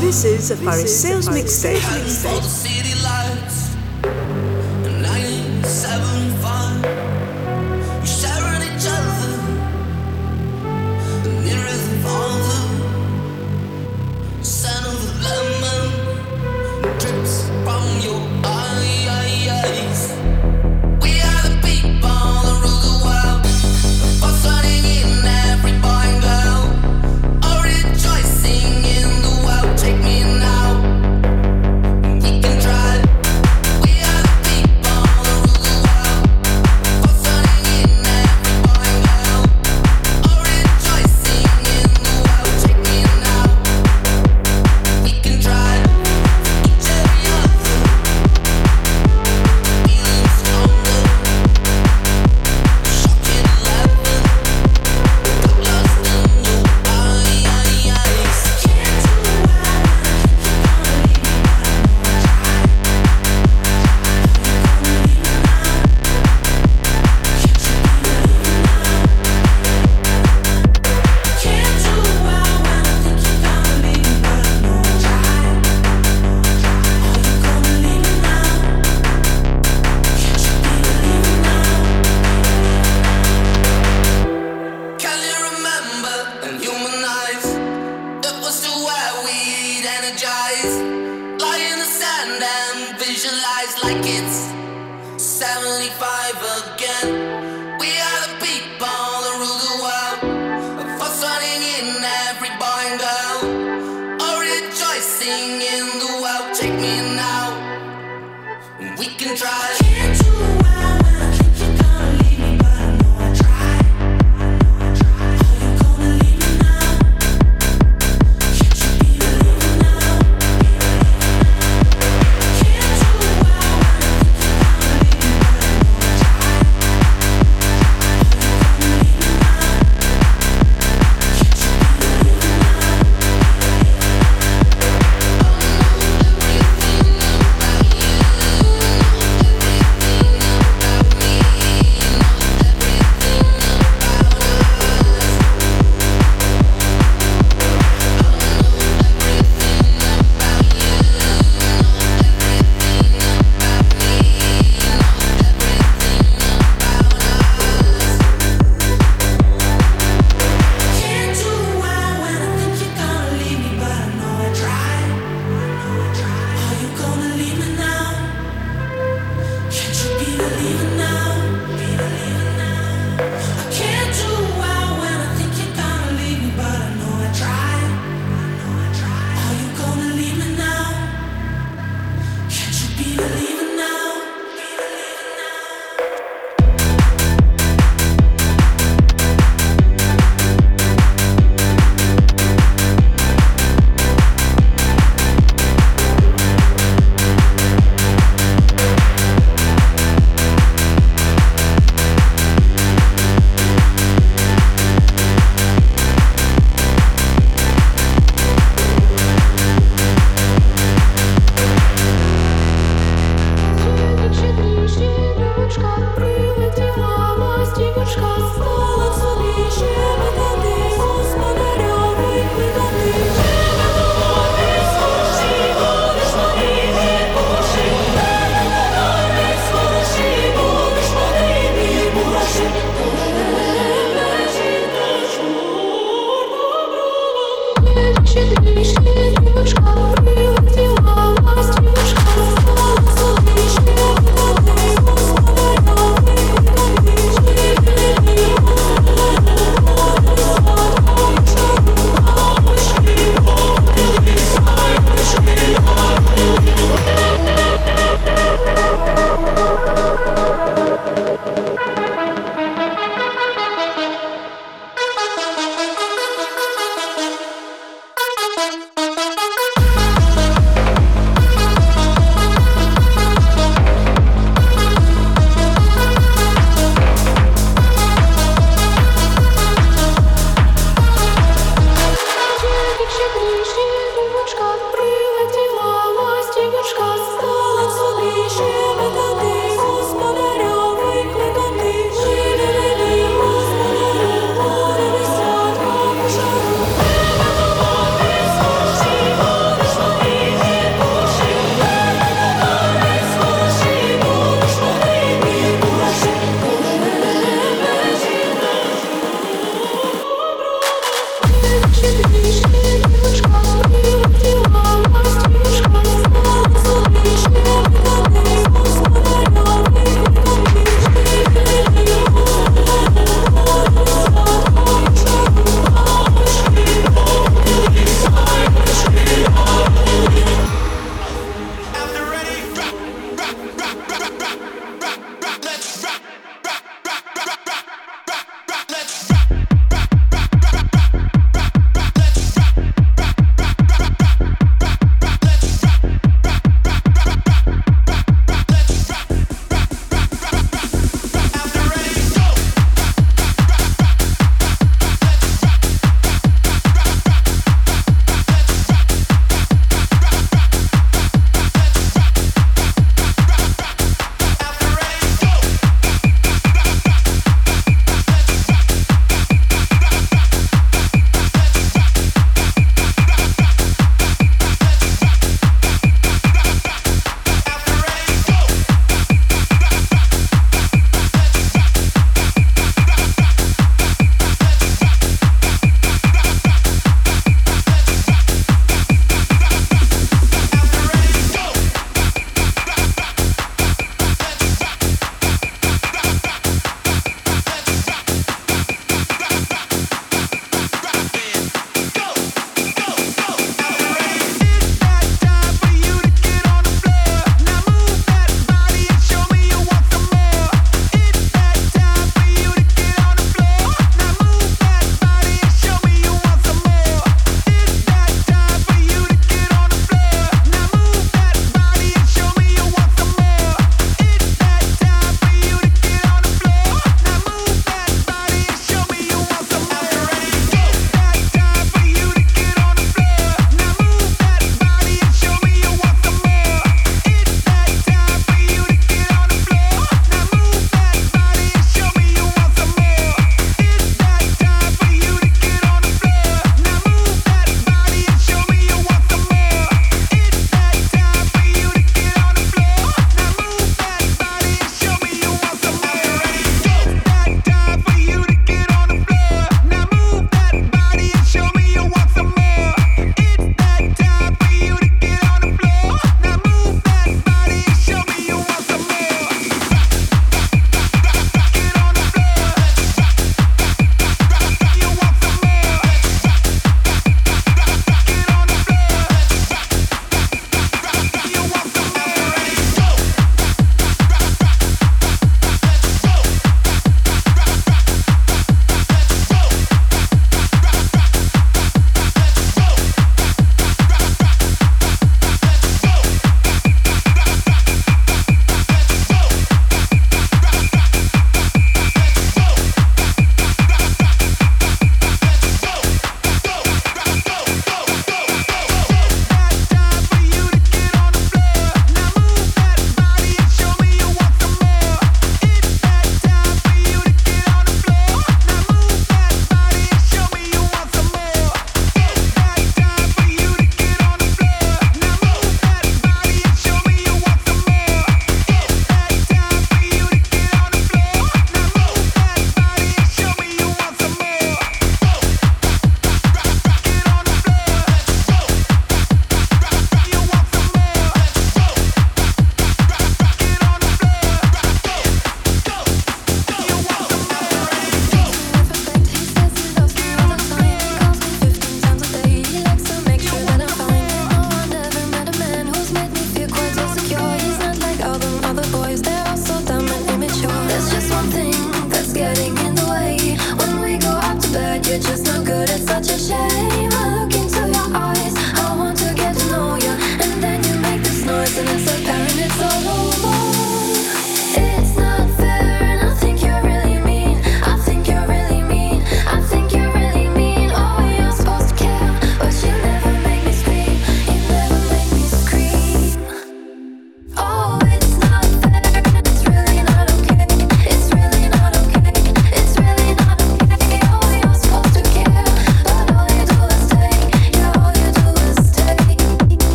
This is a Phariseos Mixtape.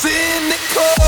I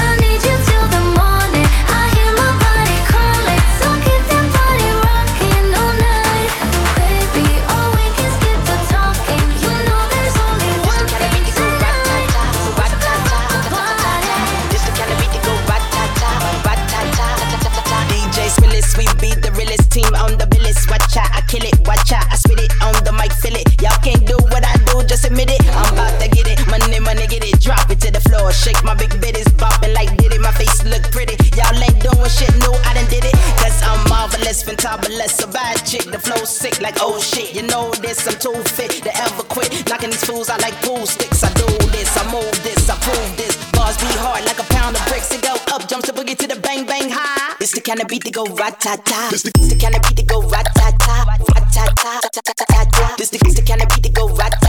To floor. Shake my big bitties, bopping like did it. My face look pretty. Y'all ain't doing shit, no, I done did it. Cause I'm marvelous, fantabulous. A bad chick, the flow sick like oh shit. You know this, I'm too fit to ever quit. Knocking these fools out like pool sticks. I do this, I move this, I prove this. Bars be hard like a pound of bricks. It go up, jumps to boogie to the bang bang high. It's the kind of beat that go rat ta ta. It's the, kind of beat that go rat ta ta, rat ta ta, ta ta ta ta. This the, kind of beat that go rat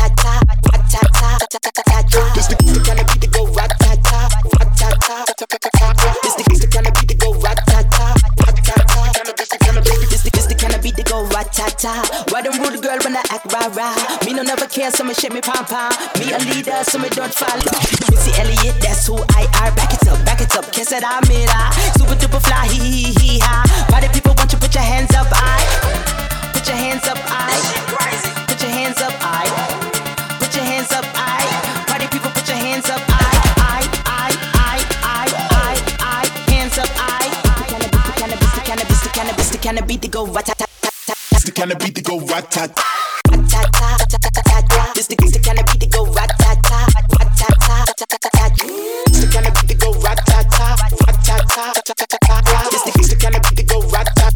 Why them rude girl when I act rah rah? Me no never care, so me shit me pom pom. Me a leader, so me don't follow. Missy Elliott, that's who I are. Back it up, back it up, kiss it, I'm it, Super duper fly, hee hee hee ha. Why the people want you put your hands up, I? Put your hands up, I. Put your hands up, I. cannabis, the beat to go rat tat tat tat. It's the kind of beat that go rat tat. Rat tat tat tat tat tat tat. This the this the cannabis beat to go rat tat tat rat tat tat tat tat tat tat. It's the kind of beat that go rat tat tat, rat tat tat, tat tat tat tat. It's the it's the kind of beat that go rat tat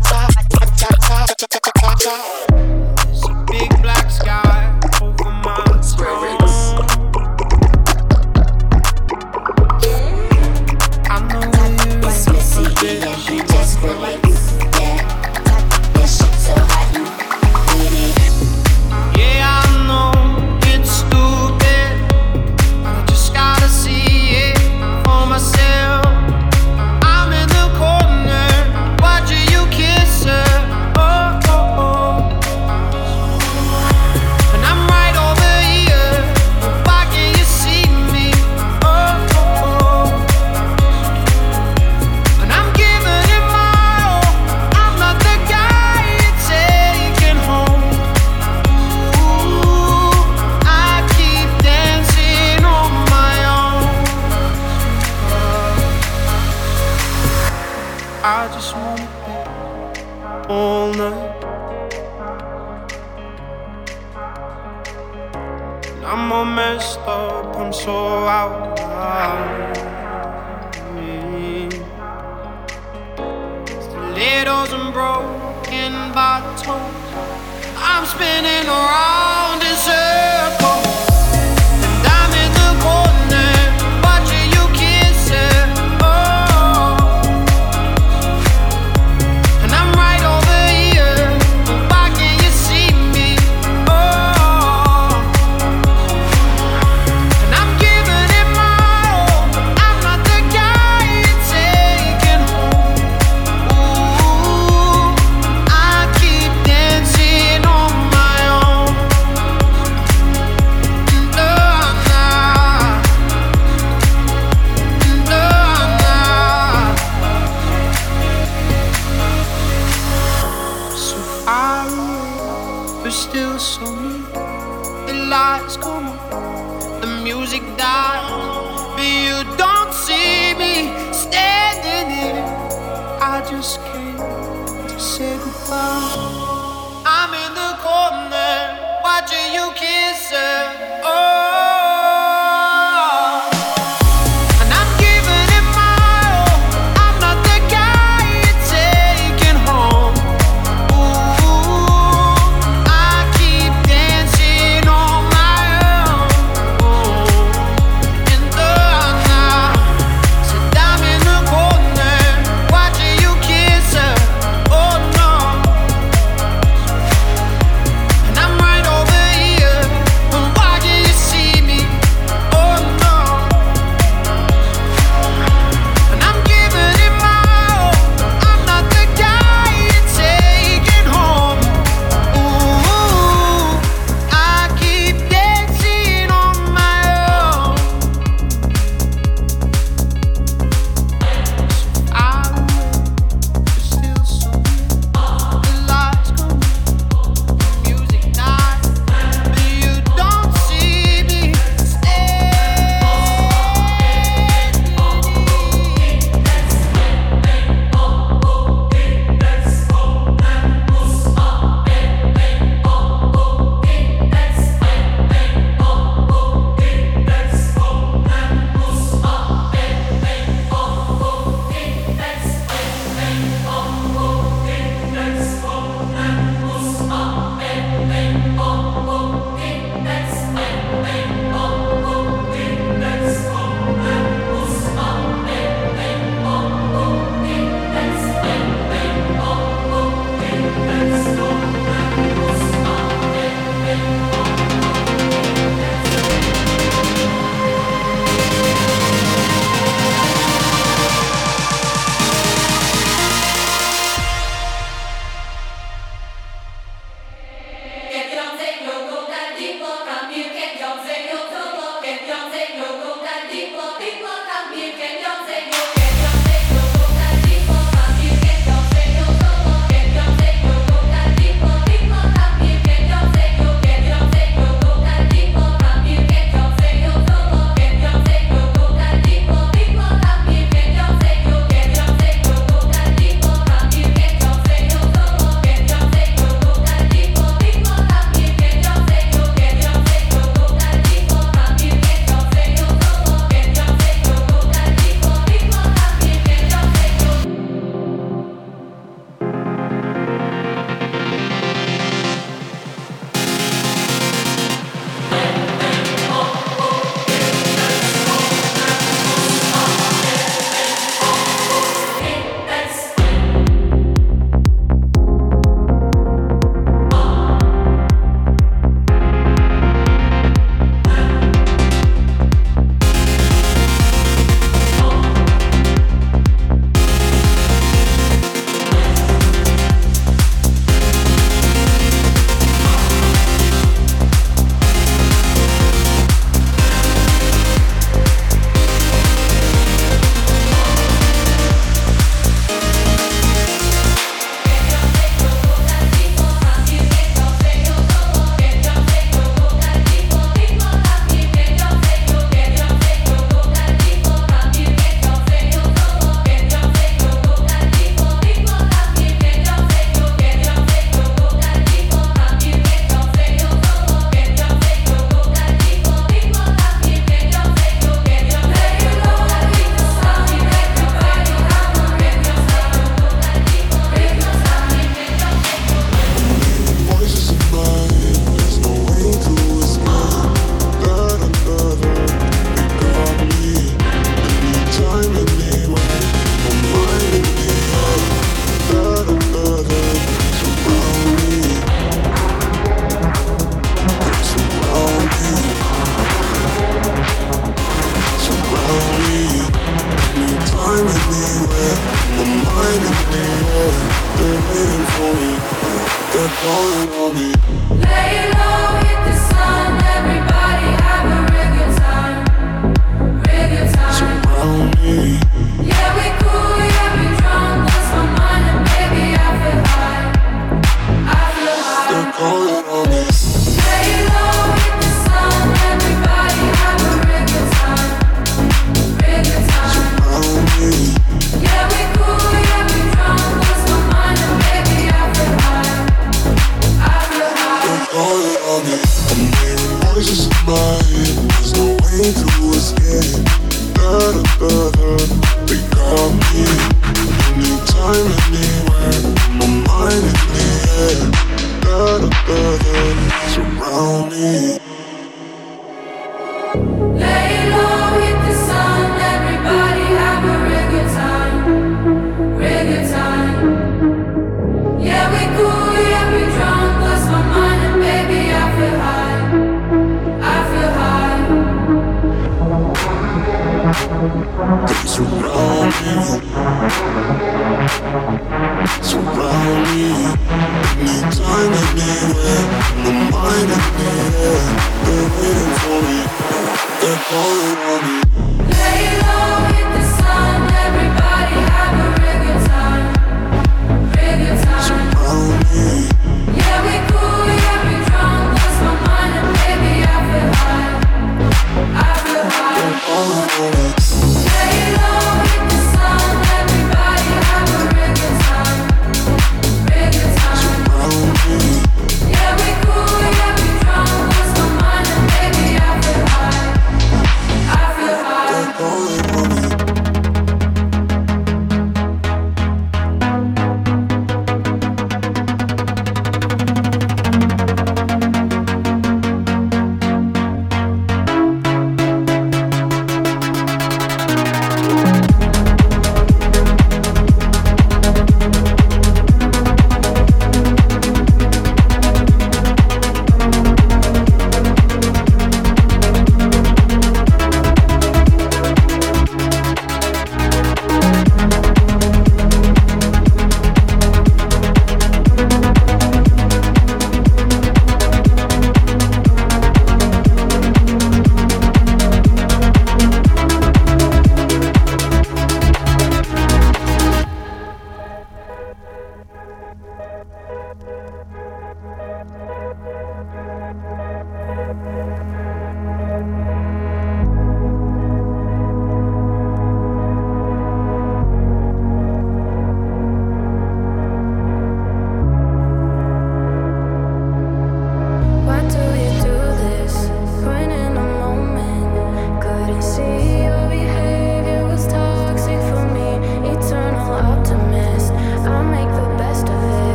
Voices in my